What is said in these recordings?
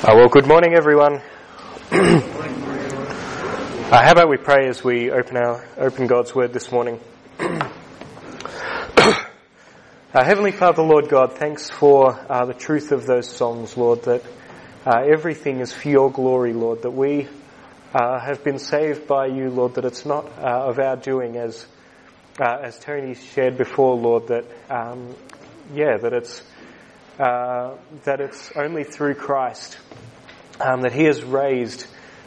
Uh, well, good morning, everyone. uh, how about we pray as we open our open God's Word this morning? uh, Heavenly Father, Lord God, thanks for uh, the truth of those songs, Lord. That uh, everything is for Your glory, Lord. That we uh, have been saved by You, Lord. That it's not of our doing, as as Tony shared before, Lord. That um, yeah, that it's uh, that it's only through Christ um, that He has raised,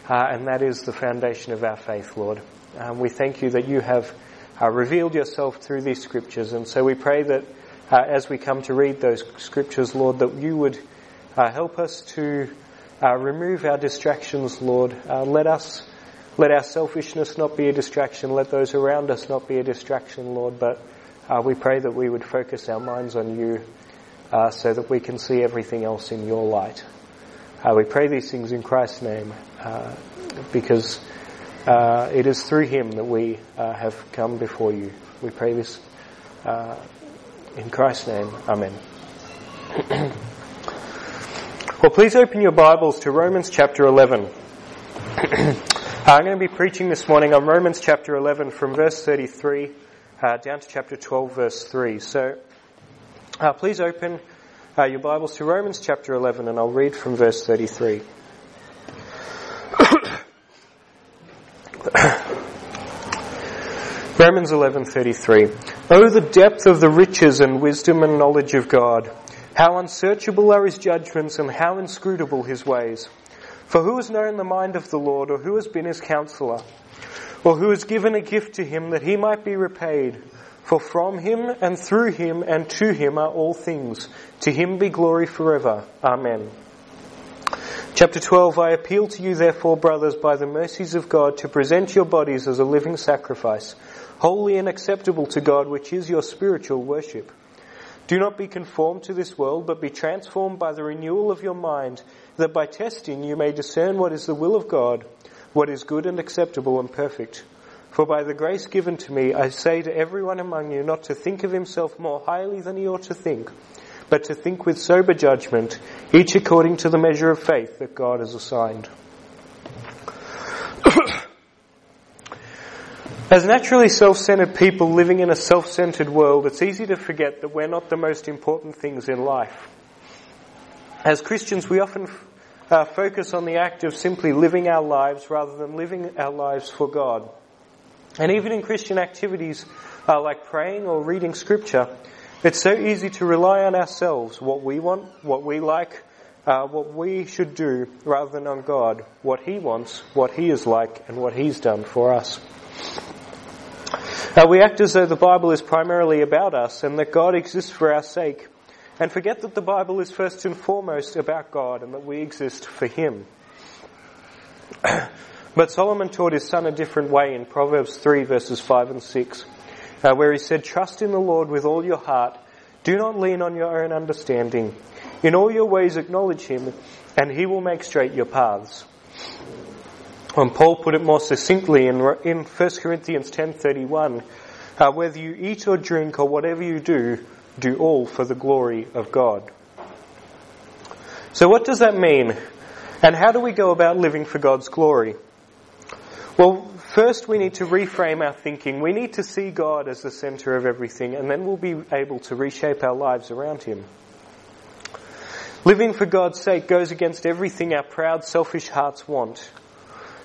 uh, and that is the foundation of our faith, Lord. Um, we thank you that you have uh, revealed yourself through these scriptures, and so we pray that uh, as we come to read those scriptures, Lord, that you would uh, help us to remove our distractions, Lord. let us. Let our selfishness not be a distraction. Let those around us not be a distraction, Lord. But we pray that we would focus our minds on you uh, so that we can see everything else in your light. Uh, we pray these things in Christ's name uh, because uh, it is through him that we uh, have come before you. We pray this uh, in Christ's name. Amen. well, please open your Bibles to Romans chapter 11. I'm going to be preaching this morning on Romans chapter 11 from verse 33 down to chapter 12 verse 3. So, uh, please open uh, your Bibles to Romans chapter 11 and I'll read from verse 33. Romans 11:33 Oh the depth of the riches and wisdom and knowledge of God. How unsearchable are his judgments and how inscrutable his ways. For who has known the mind of the Lord or who has been his counselor? Or who has given a gift to him that he might be repaid for from him and through him and to him are all things. To him be glory forever. Amen. Chapter 12 I appeal to you, therefore, brothers, by the mercies of God, to present your bodies as a living sacrifice, holy and acceptable to God, which is your spiritual worship. Do not be conformed to this world, but be transformed by the renewal of your mind, that by testing you may discern what is the will of God, what is good and acceptable and perfect. For by the grace given to me, I say to everyone among you not to think of himself more highly than he ought to think, but to think with sober judgment, each according to the measure of faith that God has assigned. As naturally self-centered people living in a self-centered world, it's easy to forget that we're not the most important things in life. As Christians, we often uh, focus on the act of simply living our lives rather than living our lives for God. And even in Christian activities uh, like praying or reading scripture, it's so easy to rely on ourselves, what we want, what we like, uh, what we should do, rather than on God, what He wants, what He is like, and what He's done for us. Uh, we act as though the Bible is primarily about us and that God exists for our sake, and forget that the Bible is first and foremost about God and that we exist for Him. But Solomon taught his son a different way in Proverbs 3 verses 5 and 6, uh, where he said, Trust in the Lord with all your heart. Do not lean on your own understanding. In all your ways acknowledge him, and he will make straight your paths. And Paul put it more succinctly in, in 1 Corinthians 10.31, uh, whether you eat or drink or whatever you do, do all for the glory of God. So what does that mean? And how do we go about living for God's glory? Well, first we need to reframe our thinking. We need to see God as the center of everything, and then we'll be able to reshape our lives around Him. Living for God's sake goes against everything our proud, selfish hearts want.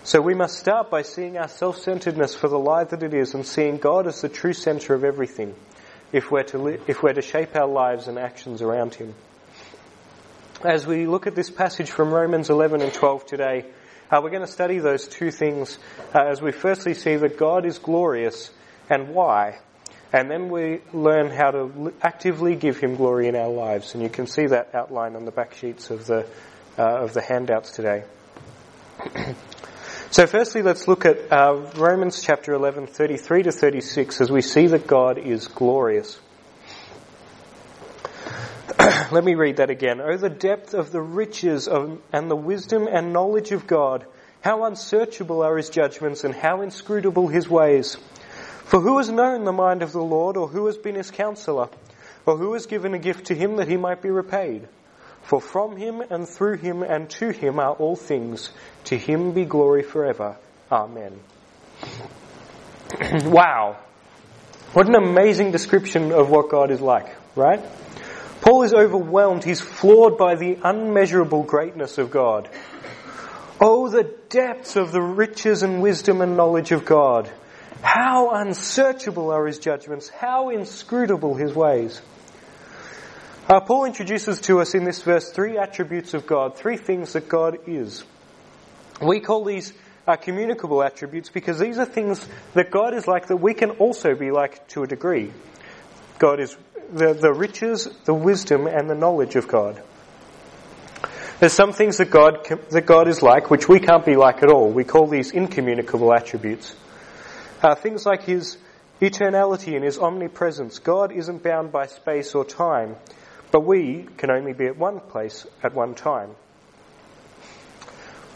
So we must start by seeing our self-centeredness for the lie that it is and seeing God as the true center of everything if we're to, li- if we're to shape our lives and actions around Him. As we look at this passage from Romans 11 and 12 today, uh, we're going to study those two things uh, as we firstly see that God is glorious and why. And then we learn how to actively give Him glory in our lives. And you can see that outlined on the back sheets of the, uh, of the handouts today. so firstly, let's look at uh, Romans chapter 11, 33 to 36 as we see that God is glorious. Let me read that again. Oh, the depth of the riches of, and the wisdom and knowledge of God. How unsearchable are his judgments and how inscrutable his ways. For who has known the mind of the Lord or who has been his counselor? Or who has given a gift to him that he might be repaid? For from him and through him and to him are all things. To him be glory forever. Amen. wow. What an amazing description of what God is like, right? Paul is overwhelmed. He's floored by the unmeasurable greatness of God. Oh, the depths of the riches and wisdom and knowledge of God. How unsearchable are his judgments. How inscrutable his ways. Uh, Paul introduces to us in this verse three attributes of God, three things that God is. We call these uh, communicable attributes because these are things that God is like that we can also be like to a degree. God is the, the riches, the wisdom, and the knowledge of God. There's some things that God, that God is like which we can't be like at all. We call these incommunicable attributes. Uh, things like His eternality and His omnipresence. God isn't bound by space or time. But we can only be at one place at one time.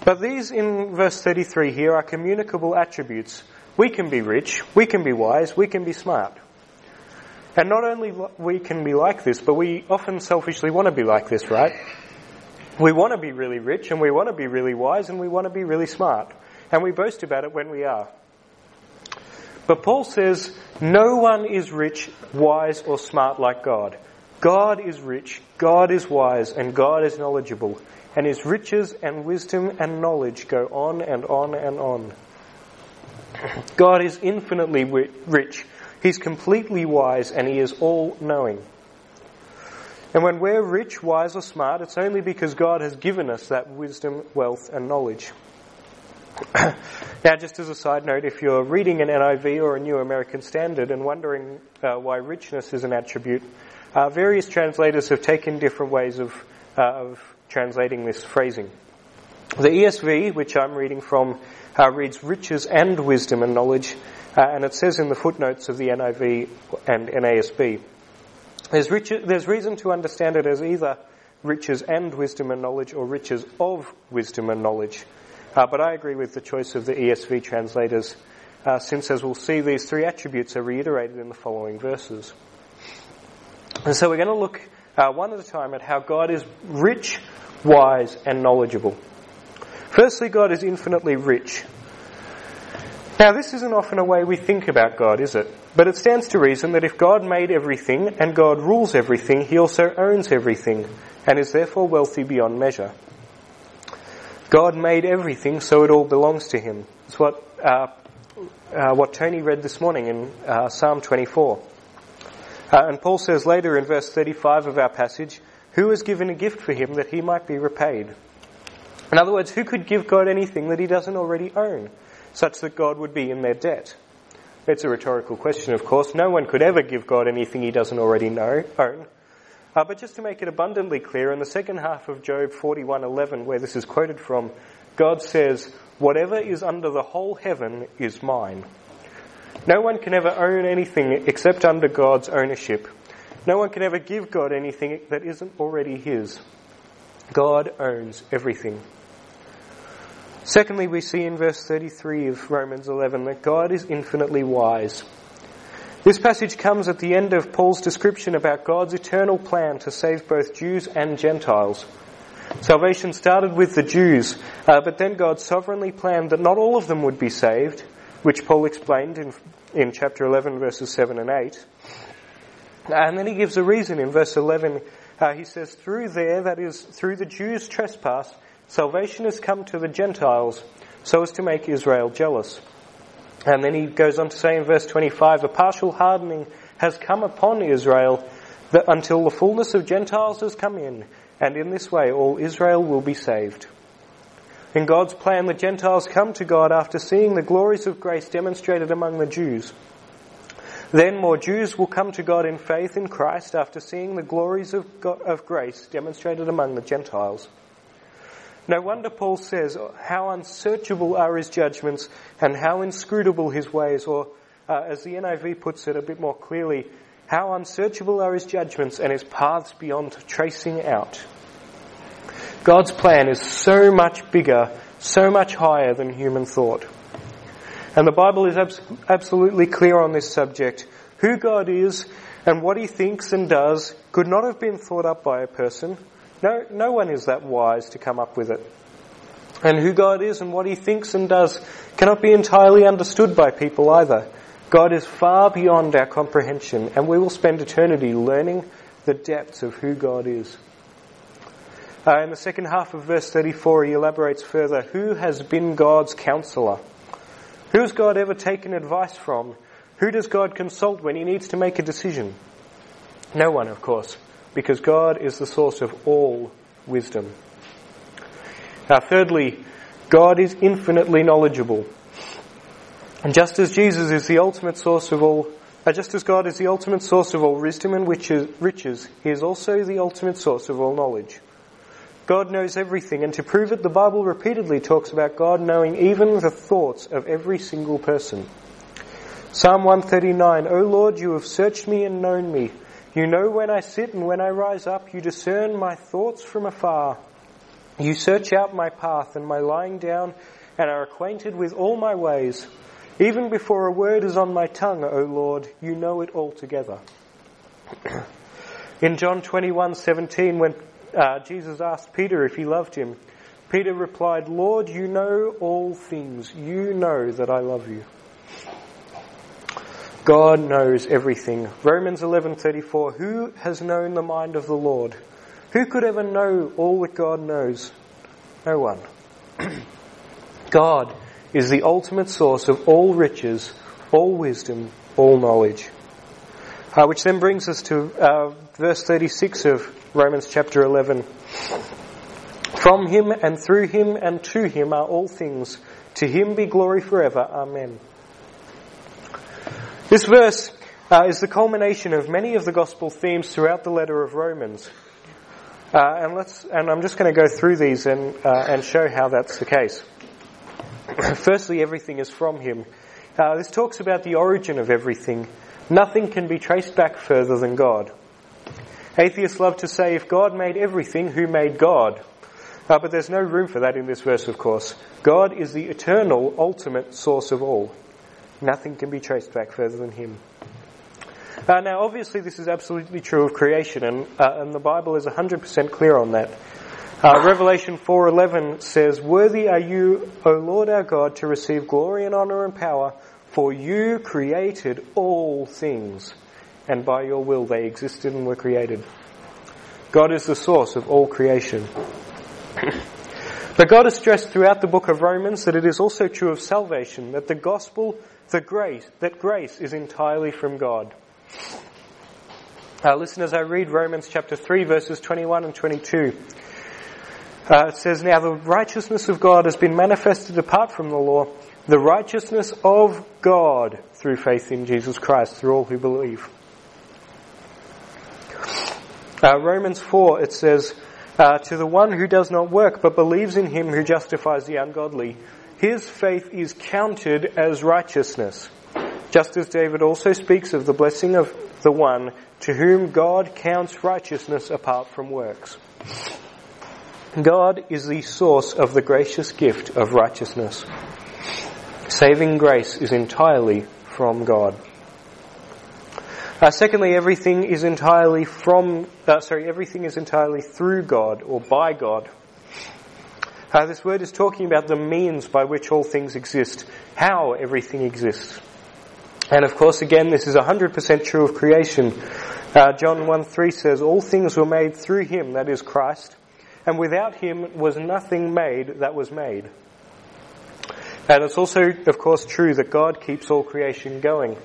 But these in verse 33 here are communicable attributes. We can be rich, we can be wise, we can be smart. And not only we can be like this, but we often selfishly want to be like this, right? We want to be really rich and we want to be really wise and we want to be really smart. And we boast about it when we are. But Paul says, no one is rich, wise, or smart like God. God is rich, God is wise, and God is knowledgeable, and his riches and wisdom and knowledge go on and on and on. God is infinitely rich, he's completely wise, and he is all knowing. And when we're rich, wise, or smart, it's only because God has given us that wisdom, wealth, and knowledge. now, just as a side note, if you're reading an NIV or a New American Standard and wondering uh, why richness is an attribute, uh, various translators have taken different ways of, uh, of translating this phrasing. The ESV, which I'm reading from, uh, reads riches and wisdom and knowledge, uh, and it says in the footnotes of the NIV and NASB. There's, rich, there's reason to understand it as either riches and wisdom and knowledge or riches of wisdom and knowledge. Uh, but I agree with the choice of the ESV translators, uh, since as we'll see, these three attributes are reiterated in the following verses. And so we're going to look uh, one at a time at how God is rich, wise, and knowledgeable. Firstly, God is infinitely rich. Now, this isn't often a way we think about God, is it? But it stands to reason that if God made everything and God rules everything, he also owns everything and is therefore wealthy beyond measure. God made everything, so it all belongs to him. It's what, uh, uh, what Tony read this morning in uh, Psalm 24. Uh, and Paul says later in verse 35 of our passage, who has given a gift for him that he might be repaid? In other words, who could give God anything that he doesn't already own, such that God would be in their debt? It's a rhetorical question, of course. No one could ever give God anything he doesn't already know, own. Uh, but just to make it abundantly clear, in the second half of Job 41:11, where this is quoted from, God says, "Whatever is under the whole heaven is mine." No one can ever own anything except under God's ownership. No one can ever give God anything that isn't already His. God owns everything. Secondly, we see in verse 33 of Romans 11 that God is infinitely wise. This passage comes at the end of Paul's description about God's eternal plan to save both Jews and Gentiles. Salvation started with the Jews, uh, but then God sovereignly planned that not all of them would be saved, which Paul explained in, in chapter 11, verses 7 and 8. And then he gives a reason in verse 11. Uh, he says, Through their, that is, through the Jews' trespass, salvation has come to the Gentiles so as to make Israel jealous. And then he goes on to say in verse 25, a partial hardening has come upon Israel that until the fullness of Gentiles has come in, and in this way all Israel will be saved. In God's plan, the Gentiles come to God after seeing the glories of grace demonstrated among the Jews. Then more Jews will come to God in faith in Christ after seeing the glories of, God, of grace demonstrated among the Gentiles. No wonder Paul says, How unsearchable are his judgments and how inscrutable his ways, or uh, as the NIV puts it a bit more clearly, how unsearchable are his judgments and his paths beyond tracing out. God's plan is so much bigger, so much higher than human thought. And the Bible is abs- absolutely clear on this subject. Who God is and what he thinks and does could not have been thought up by a person, No, no one is that wise to come up with it. And who God is and what he thinks and does cannot be entirely understood by people either. God is far beyond our comprehension, and we will spend eternity learning the depths of who God is. Uh, in the second half of verse 34, he elaborates further Who has been God's counselor? Who has God ever taken advice from? Who does God consult when he needs to make a decision? No one, of course, because God is the source of all wisdom. Now, thirdly, God is infinitely knowledgeable. And just as Jesus is the ultimate source of all, uh, just as God is the ultimate source of all wisdom and riches, He is also the ultimate source of all knowledge. God knows everything, and to prove it, the Bible repeatedly talks about God knowing even the thoughts of every single person. Psalm 139, O Lord, you have searched me and known me. You know when I sit and when I rise up. You discern my thoughts from afar. You search out my path and my lying down and are acquainted with all my ways. Even before a word is on my tongue, O Lord, you know it altogether. In John 21:17 when uh, Jesus asked Peter if he loved him. Peter replied, Lord, you know all things. You know that I love you. God knows everything. Romans 11:34 Who has known the mind of the Lord? Who could ever know all that God knows? No one. God is the ultimate source of all riches, all wisdom, all knowledge. Uh, which then brings us to uh, verse 36 of Romans chapter 11. From him and through him and to him are all things. To him be glory forever. Amen. This verse uh, is the culmination of many of the gospel themes throughout the letter of Romans. Uh, and let's, and I'm just going to go through these and, uh, and show how that's the case. Firstly, everything is from him. Uh, this talks about the origin of everything. Nothing can be traced back further than God. Atheists love to say, if God made everything, who made God? Uh, but there's no room for that in this verse, of course. God is the eternal, ultimate source of all. Nothing can be traced back further than Him. Uh, now, obviously, this is absolutely true of creation, and, uh, and the Bible is 100% clear on that. Uh, Revelation 4:11 says, "Worthy are you, O Lord our God, to receive glory and honor and power, for you created all things, and by your will they existed and were created. God is the source of all creation. but God has stressed throughout the book of Romans that it is also true of salvation, that the gospel, the grace, that grace is entirely from God. Uh, listen as I read Romans chapter 3 verses 21 and 22. Uh, it says, Now the righteousness of God has been manifested apart from the law, the righteousness of God through faith in Jesus Christ, through all who believe. Uh, Romans 4, it says, uh, To the one who does not work but believes in him who justifies the ungodly, his faith is counted as righteousness. Just as David also speaks of the blessing of the one to whom God counts righteousness apart from works. God is the source of the gracious gift of righteousness. Saving grace is entirely from God. Uh, secondly, everything is entirely from, uh, sorry, everything is entirely through God or by God. Uh, this word is talking about the means by which all things exist, how everything exists. And of course, again, this is 100% true of creation. Uh, John 1 3 says, All things were made through him, that is Christ, and without him was nothing made that was made. And it's also, of course, true that God keeps all creation going.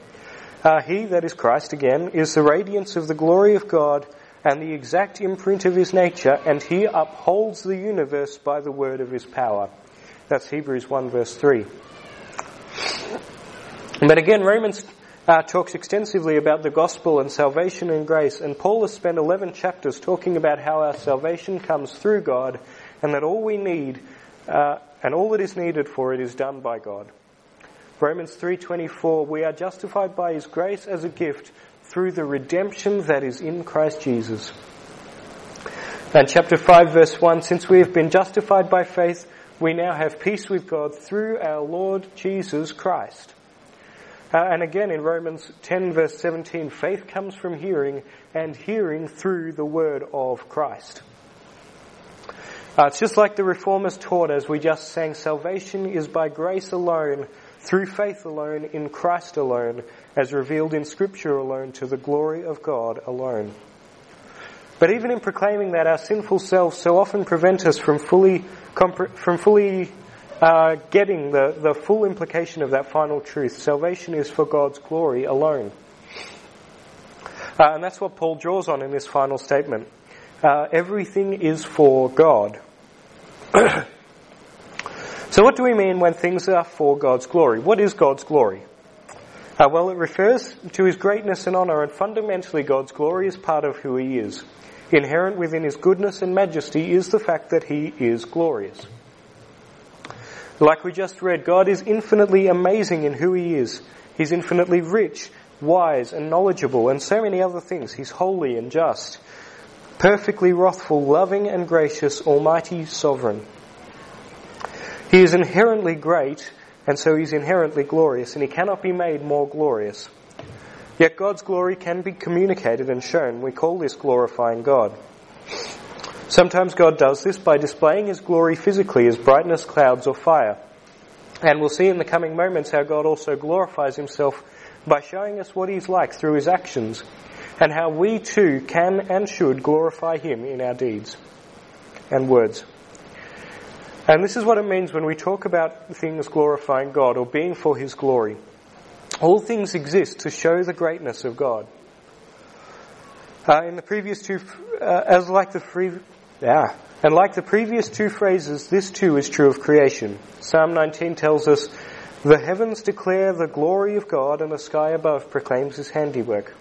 Uh, he, that is Christ again, is the radiance of the glory of God and the exact imprint of his nature, and he upholds the universe by the word of his power. That's Hebrews 1 verse 3. But again, Romans uh, talks extensively about the gospel and salvation and grace, and Paul has spent 11 chapters talking about how our salvation comes through God, and that all we need, uh, and all that is needed for it is done by God. Romans 3:24 we are justified by his grace as a gift through the redemption that is in Christ Jesus. And chapter 5 verse 1 since we have been justified by faith we now have peace with God through our Lord Jesus Christ. Uh, and again in Romans 10 verse 17 faith comes from hearing and hearing through the word of Christ. Uh, it's just like the Reformers taught as we just sang, salvation is by grace alone, through faith alone, in Christ alone, as revealed in Scripture alone, to the glory of God alone. But even in proclaiming that, our sinful selves so often prevent us from fully, from fully uh, getting the, the full implication of that final truth. Salvation is for God's glory alone. Uh, and that's what Paul draws on in this final statement. Uh, everything is for God. so, what do we mean when things are for God's glory? What is God's glory? Uh, well, it refers to his greatness and honor, and fundamentally, God's glory is part of who he is. Inherent within his goodness and majesty is the fact that he is glorious. Like we just read, God is infinitely amazing in who he is. He's infinitely rich, wise, and knowledgeable, and so many other things. He's holy and just perfectly wrathful, loving and gracious, almighty, sovereign. He is inherently great, and so he's inherently glorious, and he cannot be made more glorious. Yet God's glory can be communicated and shown. We call this glorifying God. Sometimes God does this by displaying his glory physically as brightness, clouds, or fire. And we'll see in the coming moments how God also glorifies himself by showing us what he's like through his actions and how we too can and should glorify Him in our deeds and words. And this is what it means when we talk about things glorifying God or being for His glory. All things exist to show the greatness of God. Uh, in the previous two, uh, as like the free, yeah, and like the previous two phrases, this too is true of creation. Psalm 19 tells us, "The heavens declare the glory of God, and the sky above proclaims His handiwork."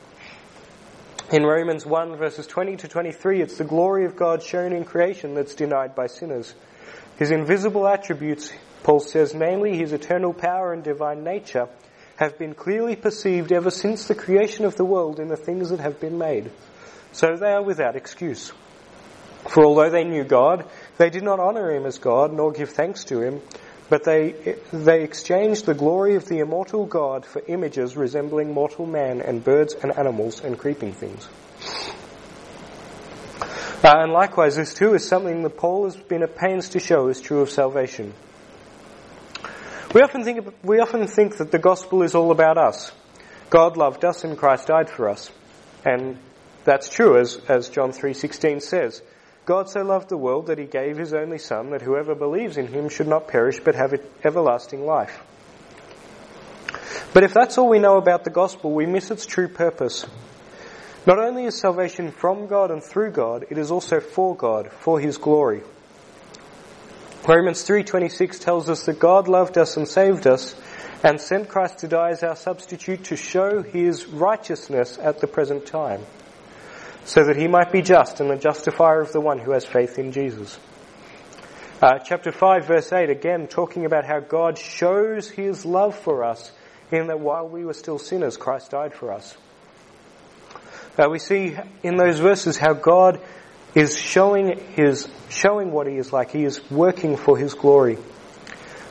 In Romans 1 verses 20 to 23, it's the glory of God shown in creation that's denied by sinners. His invisible attributes, Paul says, namely his eternal power and divine nature, have been clearly perceived ever since the creation of the world in the things that have been made. So they are without excuse. For although they knew God, they did not honor him as God nor give thanks to him, but they, they exchanged the glory of the immortal God for images resembling mortal man and birds and animals and creeping things. Uh, and likewise, this too is something that Paul has been at pains to show is true of salvation. We often think, we often think that the gospel is all about us. God loved us and Christ died for us. And that's true, as, as John 3.16 says. God so loved the world that he gave his only Son, that whoever believes in him should not perish but have everlasting life. But if that's all we know about the gospel, we miss its true purpose. Not only is salvation from God and through God, it is also for God, for his glory. Romans 3:26 tells us that God loved us and saved us and sent Christ to die as our substitute to show his righteousness at the present time so that he might be just and the justifier of the one who has faith in Jesus. Uh, chapter 5 verse 8 again talking about how God shows his love for us in that while we were still sinners Christ died for us. Uh, we see in those verses how God is showing his showing what he is like. He is working for his glory.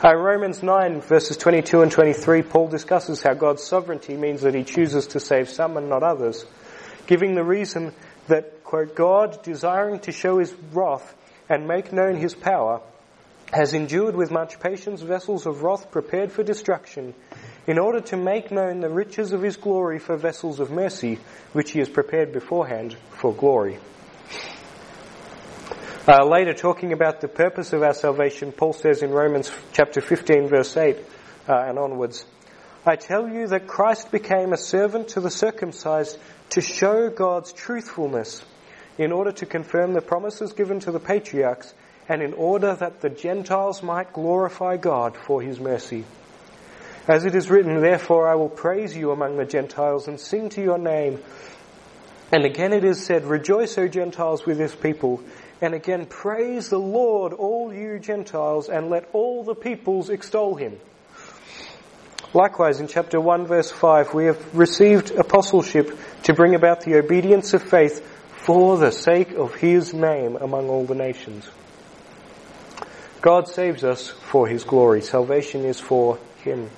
Uh, Romans 9 verses 22 and 23 Paul discusses how God's sovereignty means that he chooses to save some and not others giving the reason that, quote, God, desiring to show his wrath and make known his power, has endured with much patience vessels of wrath prepared for destruction, in order to make known the riches of his glory for vessels of mercy, which he has prepared beforehand for glory. Uh, later, talking about the purpose of our salvation, Paul says in Romans chapter 15, verse 8 uh, and onwards, I tell you that Christ became a servant to the circumcised to show God's truthfulness in order to confirm the promises given to the patriarchs and in order that the Gentiles might glorify God for his mercy. As it is written, therefore I will praise you among the Gentiles and sing to your name. And again it is said, rejoice, O Gentiles, with this people. And again, praise the Lord, all you Gentiles, and let all the peoples extol him. Likewise, in chapter 1 verse 5, we have received apostleship to bring about the obedience of faith for the sake of His name among all the nations. God saves us for His glory. Salvation is for Him.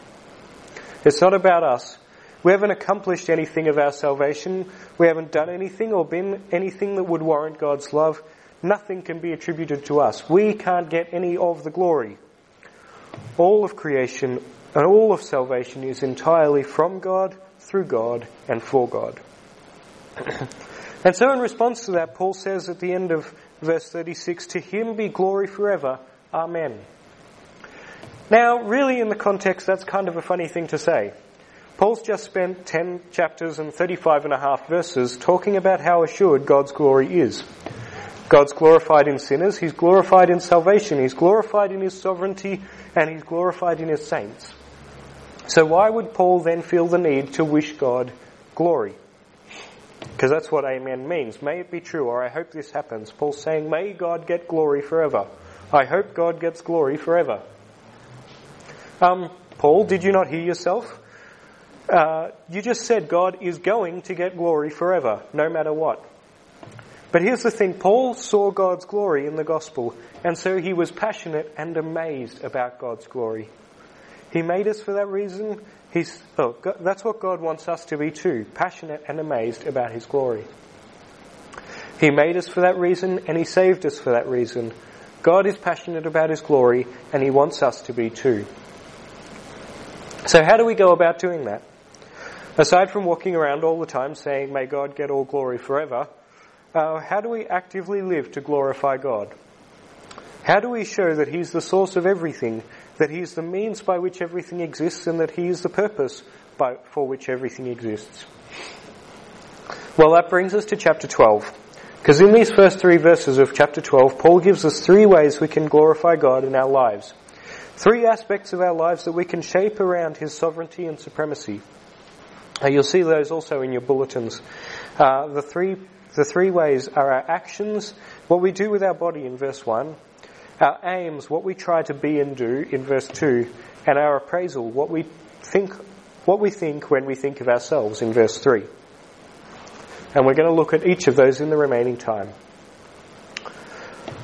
It's not about us. We haven't accomplished anything of our salvation. We haven't done anything or been anything that would warrant God's love. nothing can be attributed to us. We can't get any of the glory. All of creation and all of salvation is entirely from God, through God, and for God. and so in response to that, Paul says at the end of verse 36, To him be glory forever. Amen. Now, really in the context, that's kind of a funny thing to say. Paul's just spent 10 chapters and 35 and a half verses talking about how assured God's glory is. God's glorified in sinners, He's glorified in salvation, He's glorified in His sovereignty, and He's glorified in His saints. So why would Paul then feel the need to wish God glory? Because that's what amen means. May it be true, or I hope this happens. Paul's saying, may God get glory forever. I hope God gets glory forever. Um, Paul, did you not hear yourself? Uh, you just said God is going to get glory forever, no matter what. But here's the thing Paul saw God's glory in the gospel, and so he was passionate and amazed about God's glory. He made us for that reason. He's, oh, that's what God wants us to be too passionate and amazed about his glory. He made us for that reason, and he saved us for that reason. God is passionate about his glory, and he wants us to be too. So, how do we go about doing that? Aside from walking around all the time saying, May God get all glory forever, uh, how do we actively live to glorify God? How do we show that He's the source of everything, that He is the means by which everything exists, and that He is the purpose by, for which everything exists? Well, that brings us to chapter 12. Because in these first three verses of chapter 12, Paul gives us three ways we can glorify God in our lives. Three aspects of our lives that we can shape around His sovereignty and supremacy. Uh, you'll see those also in your bulletins. Uh, the three the three ways are our actions, what we do with our body in verse one, our aims, what we try to be and do in verse two, and our appraisal, what we think what we think when we think of ourselves in verse three. And we're going to look at each of those in the remaining time.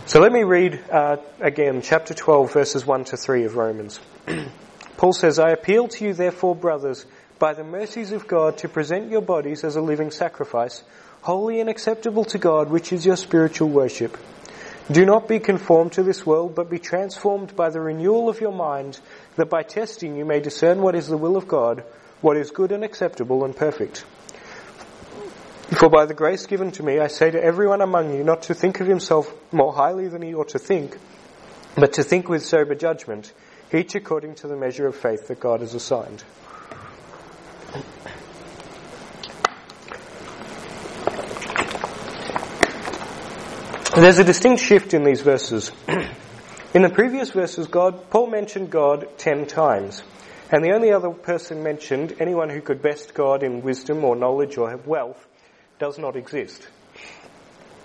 So let me read uh, again chapter 12, verses 1 to 3 of Romans. Paul says, I appeal to you, therefore, brothers, by the mercies of God to present your bodies as a living sacrifice, holy and acceptable to God, which is your spiritual worship. Do not be conformed to this world, but be transformed by the renewal of your mind, that by testing you may discern what is the will of God, what is good and acceptable and perfect. For by the grace given to me, I say to everyone among you not to think of himself more highly than he ought to think, but to think with sober judgment, each according to the measure of faith that God has assigned. There's a distinct shift in these verses. in the previous verses, God, Paul mentioned God ten times. And the only other person mentioned, anyone who could best God in wisdom or knowledge or have wealth, does not exist.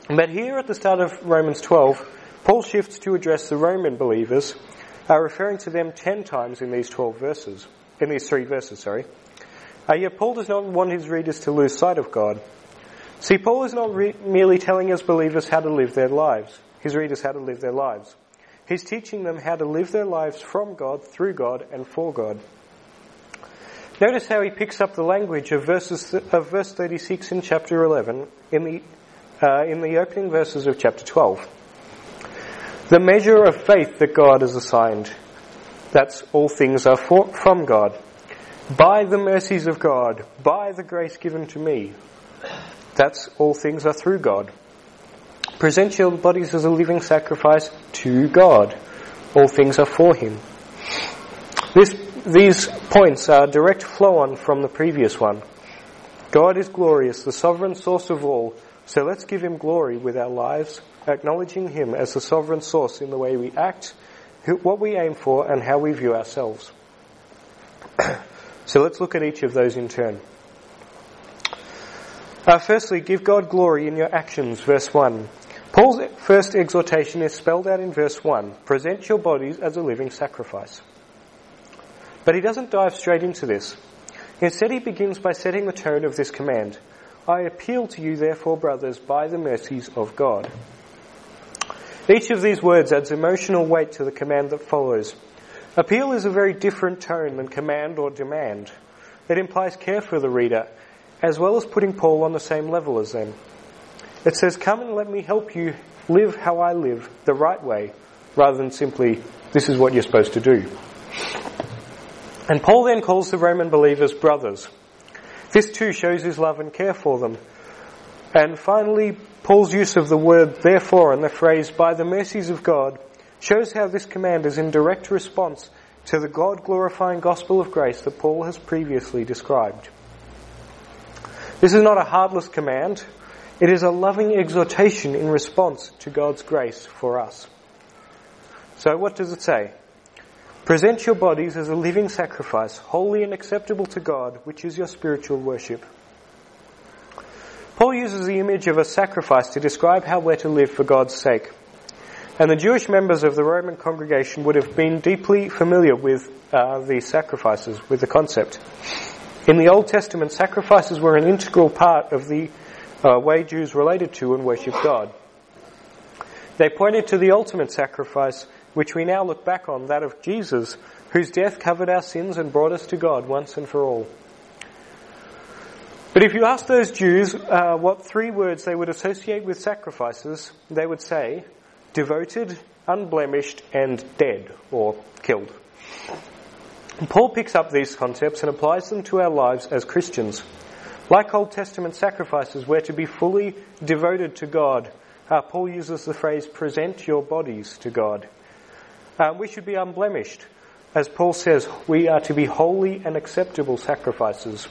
But here at the start of Romans 12, Paul shifts to address the Roman believers, uh, referring to them ten times in these 12 verses, in these three verses, sorry. Uh, yet Paul does not want his readers to lose sight of God. See, Paul is not re- merely telling his believers how to live their lives, his readers how to live their lives. He's teaching them how to live their lives from God, through God, and for God. Notice how he picks up the language of verses of verse 36 in chapter 11 in the uh, in the opening verses of chapter 12. The measure of faith that God has assigned, that's all things are for, from God. By the mercies of God, by the grace given to me, that's all things are through God. Present your bodies as a living sacrifice to God. All things are for Him. This, these points are a direct flow on from the previous one. God is glorious, the sovereign source of all, so let's give Him glory with our lives, acknowledging Him as the sovereign source in the way we act, what we aim for, and how we view ourselves. so let's look at each of those in turn. Uh, firstly, give God glory in your actions, verse 1. Paul's first exhortation is spelled out in verse 1 present your bodies as a living sacrifice. But he doesn't dive straight into this. Instead, he begins by setting the tone of this command I appeal to you, therefore, brothers, by the mercies of God. Each of these words adds emotional weight to the command that follows. Appeal is a very different tone than command or demand. It implies care for the reader as well as putting Paul on the same level as them. It says, Come and let me help you live how I live the right way, rather than simply, this is what you're supposed to do. And Paul then calls the Roman believers brothers. This too shows his love and care for them. And finally, Paul's use of the word therefore and the phrase by the mercies of God shows how this command is in direct response to the God glorifying gospel of grace that Paul has previously described. This is not a heartless command. It is a loving exhortation in response to God's grace for us. So what does it say? Present your bodies as a living sacrifice, holy and acceptable to God, which is your spiritual worship. Paul uses the image of a sacrifice to describe how we're to live for God's sake. And the Jewish members of the Roman congregation would have been deeply familiar with uh, these sacrifices, with the concept. In the Old Testament, sacrifices were an integral part of the uh, way Jews related to and worshipped God. They pointed to the ultimate sacrifice, which we now look back on, that of Jesus, whose death covered our sins and brought us to God once and for all. But if you ask those Jews uh, what three words they would associate with sacrifices, they would say devoted, unblemished, and dead, or killed. Paul picks up these concepts and applies them to our lives as Christians. Like Old Testament sacrifices, we're to be fully devoted to God. Uh, Paul uses the phrase, present your bodies to God. We should be unblemished. As Paul says, we are to be holy and acceptable sacrifices.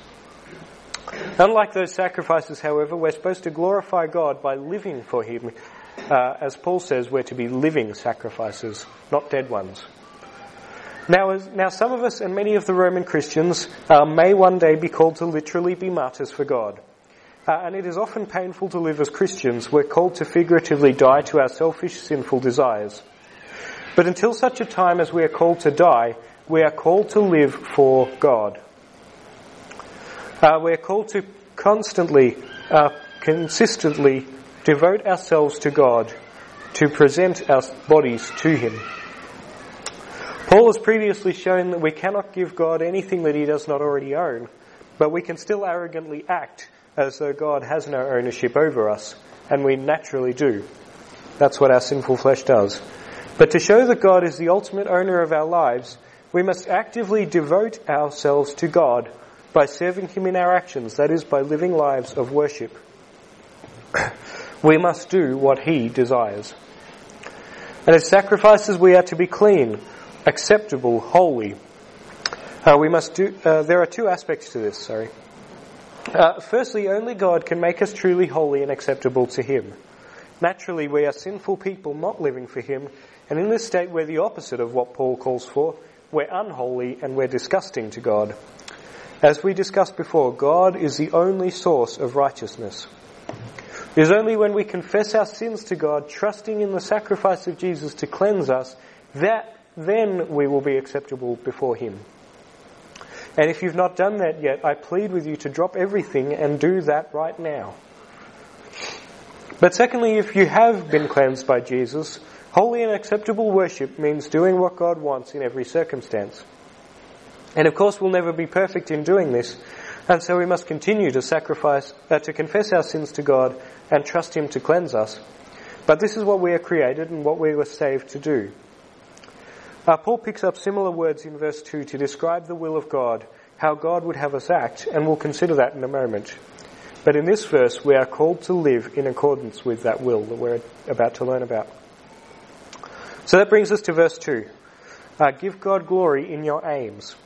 Unlike those sacrifices, however, we're supposed to glorify God by living for Him. Uh, as Paul says, we're to be living sacrifices, not dead ones. Now, as, now some of us and many of the Roman Christians uh, may one day be called to literally be martyrs for God. Uh, and it is often painful to live as Christians. We're called to figuratively die to our selfish, sinful desires. But until such a time as we are called to die, we are called to live for God. Uh, we are called to constantly, uh, consistently devote ourselves to God, to present our bodies to Him. Paul has previously shown that we cannot give God anything that he does not already own, but we can still arrogantly act as though God has no ownership over us, and we naturally do. That's what our sinful flesh does. But to show that God is the ultimate owner of our lives, we must actively devote ourselves to God by serving Him in our actions, that is, by living lives of worship. we must do what He desires. And as sacrifices, we are to be clean, acceptable, holy. Uh, we must do. Uh, there are two aspects to this. Sorry. Uh, firstly, only God can make us truly holy and acceptable to Him. Naturally, we are sinful people not living for Him, and in this state, we're the opposite of what Paul calls for. We're unholy and we're disgusting to God. As we discussed before, God is the only source of righteousness. It is only when we confess our sins to God, trusting in the sacrifice of Jesus to cleanse us, that then we will be acceptable before Him. And if you've not done that yet, I plead with you to drop everything and do that right now. But secondly, if you have been cleansed by Jesus, holy and acceptable worship means doing what God wants in every circumstance. And of course, we'll never be perfect in doing this, and so we must continue to sacrifice, uh, to confess our sins to God and trust Him to cleanse us. But this is what we are created and what we were saved to do. Uh, Paul picks up similar words in verse 2 to describe the will of God, how God would have us act, and we'll consider that in a moment. But in this verse, we are called to live in accordance with that will that we're about to learn about. So that brings us to verse 2. Uh, give God glory in your aims.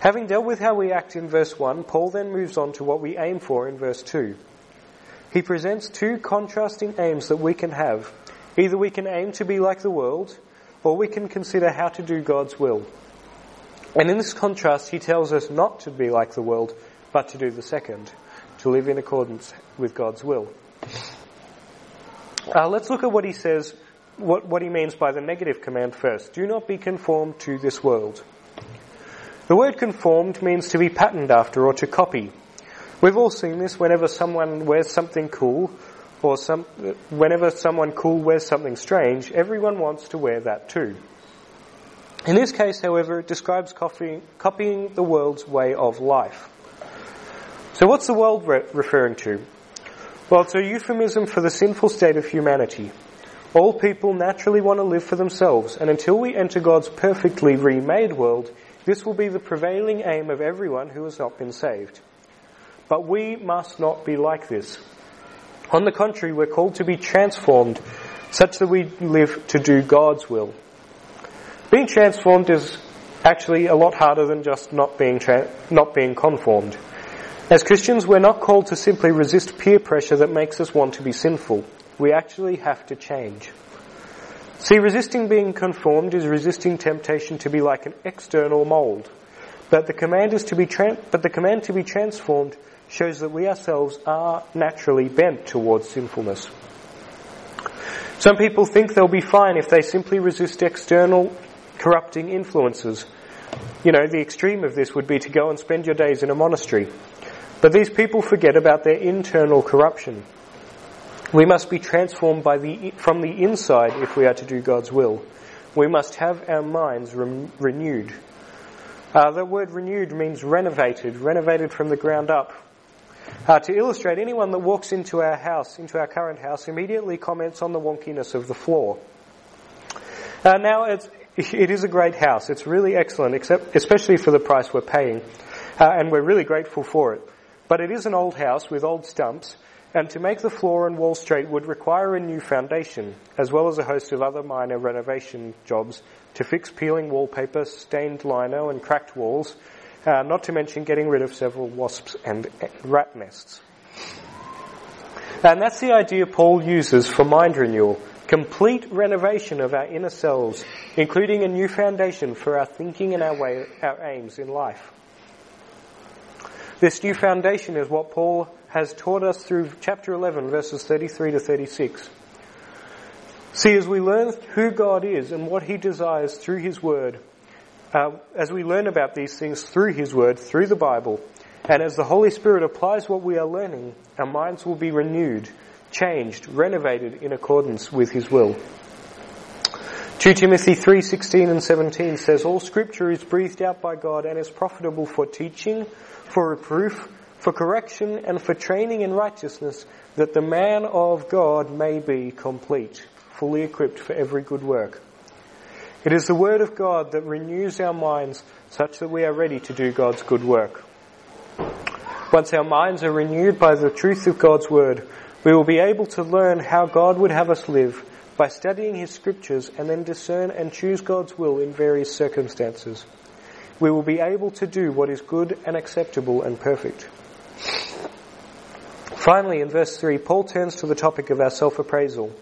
Having dealt with how we act in verse 1, Paul then moves on to what we aim for in verse 2. He presents two contrasting aims that we can have. Either we can aim to be like the world, or we can consider how to do God's will. And in this contrast, he tells us not to be like the world, but to do the second, to live in accordance with God's will. Uh, let's look at what he says, what, what he means by the negative command first. Do not be conformed to this world. The word conformed means to be patterned after or to copy. We've all seen this whenever someone wears something cool or some, whenever someone cool wears something strange, everyone wants to wear that too. In this case, however, it describes copying, copying the world's way of life. So what's the world re- referring to? Well, it's a euphemism for the sinful state of humanity. All people naturally want to live for themselves, and until we enter God's perfectly remade world, this will be the prevailing aim of everyone who has not been saved. But we must not be like this. On the contrary, we're called to be transformed such that we live to do God's will. Being transformed is actually a lot harder than just not being tra- not being conformed. As Christians, we're not called to simply resist peer pressure that makes us want to be sinful. We actually have to change. See, resisting being conformed is resisting temptation to be like an external mold. But the command is to be but the command to be transformed shows that we ourselves are naturally bent towards sinfulness. Some people think they'll be fine if they simply resist external corrupting influences. You know, the extreme of this would be to go and spend your days in a monastery. But these people forget about their internal corruption. We must be transformed by the, from the inside if we are to do God's will. We must have our minds re- renewed. Uh, the word renewed means renovated, renovated from the ground up. Uh, to illustrate, anyone that walks into our house, into our current house, immediately comments on the wonkiness of the floor. Uh, now, it's, it is a great house. It's really excellent, except, especially for the price we're paying. Uh, and we're really grateful for it. But it is an old house with old stumps, and to make the floor and wall straight would require a new foundation, as well as a host of other minor renovation jobs to fix peeling wallpaper, stained lino, and cracked walls, uh, not to mention getting rid of several wasps and rat nests. And that's the idea Paul uses for mind renewal. Complete renovation of our inner selves, including a new foundation for our thinking and our, way, our aims in life. This new foundation is what Paul has taught us through chapter 11, verses 33 to 36. See, as we learn who God is and what He desires through His Word, uh, as we learn about these things through His Word, through the Bible, and as the Holy Spirit applies what we are learning, our minds will be renewed, changed, renovated in accordance with His will. 2 Timothy 3:16 and 17 says all scripture is breathed out by God and is profitable for teaching, for reproof, for correction, and for training in righteousness, that the man of God may be complete, fully equipped for every good work. It is the Word of God that renews our minds such that we are ready to do God's good work. Once our minds are renewed by the truth of God's Word, we will be able to learn how God would have us live by studying His Scriptures and then discern and choose God's will in various circumstances we will be able to do what is good and acceptable and perfect. Finally, in verse 3, Paul turns to the topic of our self-appraisal.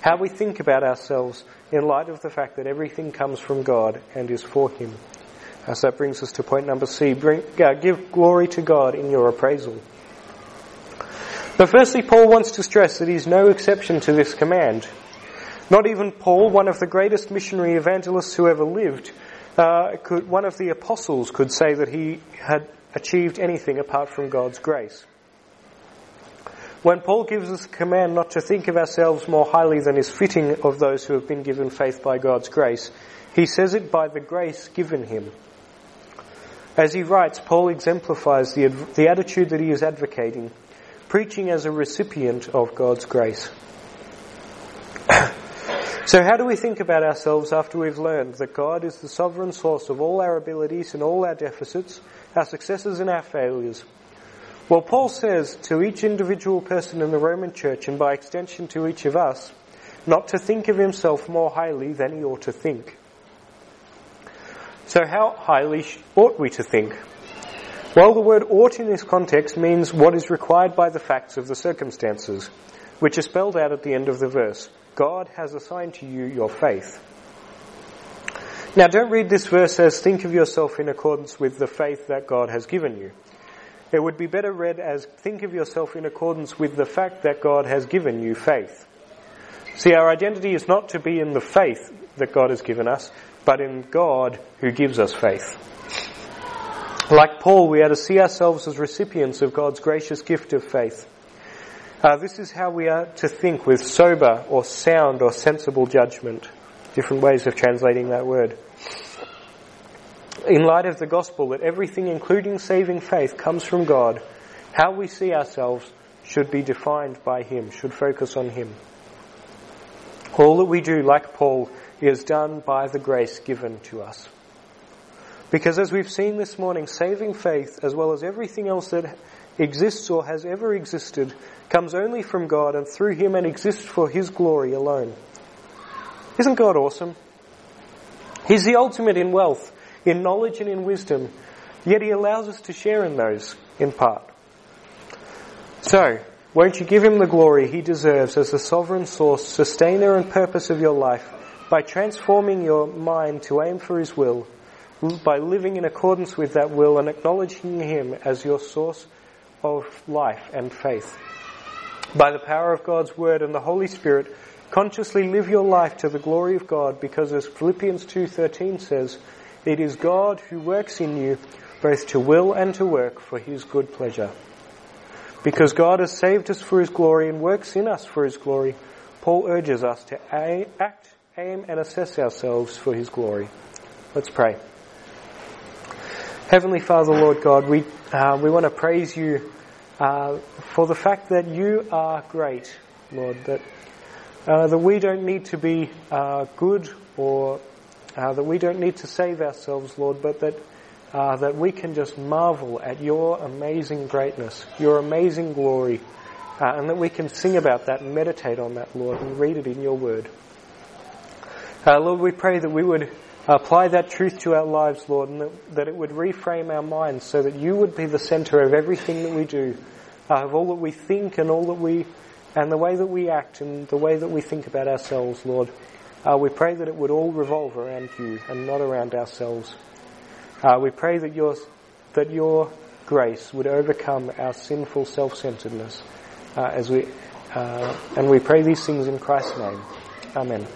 How we think about ourselves in light of the fact that everything comes from God and is for Him. So that brings us to point number C. Bring, uh, give glory to God in your appraisal. But firstly, Paul wants to stress that he's no exception to this command. Not even Paul, one of the greatest missionary evangelists who ever lived, uh, could, one of the apostles could say that he had achieved anything apart from God's grace. When Paul gives us a command not to think of ourselves more highly than is fitting of those who have been given faith by God's grace, he says it by the grace given him. As he writes, Paul exemplifies the, the attitude that he is advocating, preaching as a recipient of God's grace. So how do we think about ourselves after we've learned that God is the sovereign source of all our abilities and all our deficits, our successes and our failures? Well, Paul says to each individual person in the Roman church and by extension to each of us, not to think of himself more highly than he ought to think. So how highly ought we to think? Well, the word ought in this context means what is required by the facts of the circumstances, which are spelled out at the end of the verse. God has assigned to you your faith. Now don't read this verse as think of yourself in accordance with the faith that God has given you. It would be better read as think of yourself in accordance with the fact that God has given you faith. See, our identity is not to be in the faith that God has given us, but in God who gives us faith. Like Paul, we are to see ourselves as recipients of God's gracious gift of faith. Uh, this is how we are to think with sober or sound or sensible judgment. Different ways of translating that word. In light of the gospel that everything, including saving faith, comes from God, how we see ourselves should be defined by Him, should focus on Him. All that we do, like Paul, is done by the grace given to us. Because as we've seen this morning, saving faith, as well as everything else that exists or has ever existed, comes only from God and through Him and exists for His glory alone. Isn't God awesome? He's the ultimate in wealth, in knowledge and in wisdom, yet He allows us to share in those in part. So, won't you give Him the glory He deserves as the sovereign source, sustainer and purpose of your life by transforming your mind to aim for His will by living in accordance with that will and acknowledging Him as your source of life and faith. By the power of God's Word and the Holy Spirit, consciously live your life to the glory of God because as Philippians 2.13 says, it is God who works in you both to will and to work for His good pleasure. Because God has saved us for His glory and works in us for His glory, Paul urges us to act, aim and assess ourselves for His glory. Let's pray. Heavenly Father, Lord God, we, uh, we want to praise you uh, for the fact that you are great, Lord, that, uh, that we don't need to be uh, good or uh, that we don't need to save ourselves, Lord, but that, uh, that we can just marvel at your amazing greatness, your amazing glory, and that we can sing about that and meditate on that, Lord, and read it in your word. Lord, we pray that we would apply that truth to our lives, Lord, and that, that, it would reframe our minds so that you would be the center of everything that we do, uh, of all that we think and all that we, and the way that we act and the way that we think about ourselves, Lord. Uh, we pray that it would all revolve around you and not around ourselves. Uh, we pray that your, that your grace would overcome our sinful self-centeredness uh, as we, uh, and we pray these things in Christ's name. Amen.